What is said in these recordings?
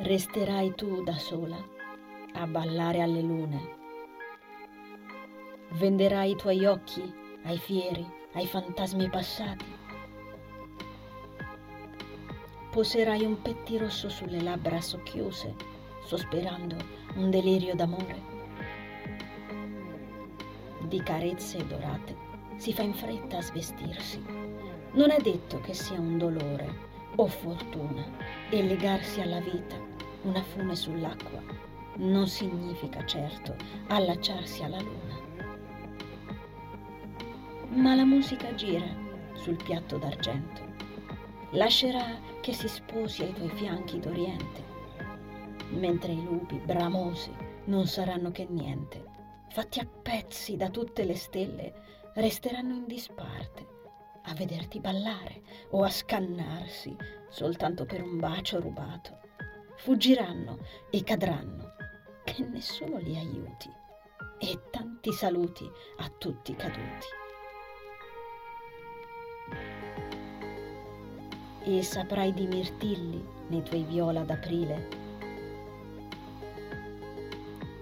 resterai tu da sola a ballare alle lune. Venderai i tuoi occhi ai fieri, ai fantasmi passati. Poserai un pettirosso sulle labbra socchiuse, sospirando un delirio d'amore. Di carezze dorate si fa in fretta a svestirsi. Non è detto che sia un dolore o fortuna e legarsi alla vita una fune sull'acqua non significa certo allacciarsi alla luna. Ma la musica gira sul piatto d'argento. Lascerà che si sposi ai tuoi fianchi d'oriente, mentre i lupi bramosi non saranno che niente, fatti a pezzi da tutte le stelle, resteranno in disparte a vederti ballare o a scannarsi soltanto per un bacio rubato fuggiranno e cadranno, che nessuno li aiuti. E tanti saluti a tutti i caduti. E saprai di mirtilli nei tuoi viola d'aprile?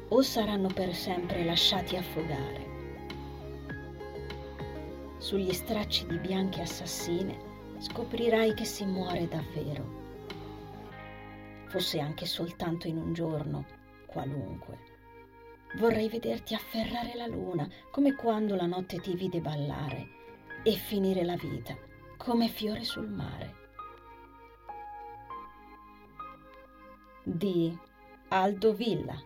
O saranno per sempre lasciati affogare? Sugli stracci di bianche assassine scoprirai che si muore davvero fosse anche soltanto in un giorno qualunque. Vorrei vederti afferrare la luna come quando la notte ti vide ballare e finire la vita come fiore sul mare. Di Aldo Villa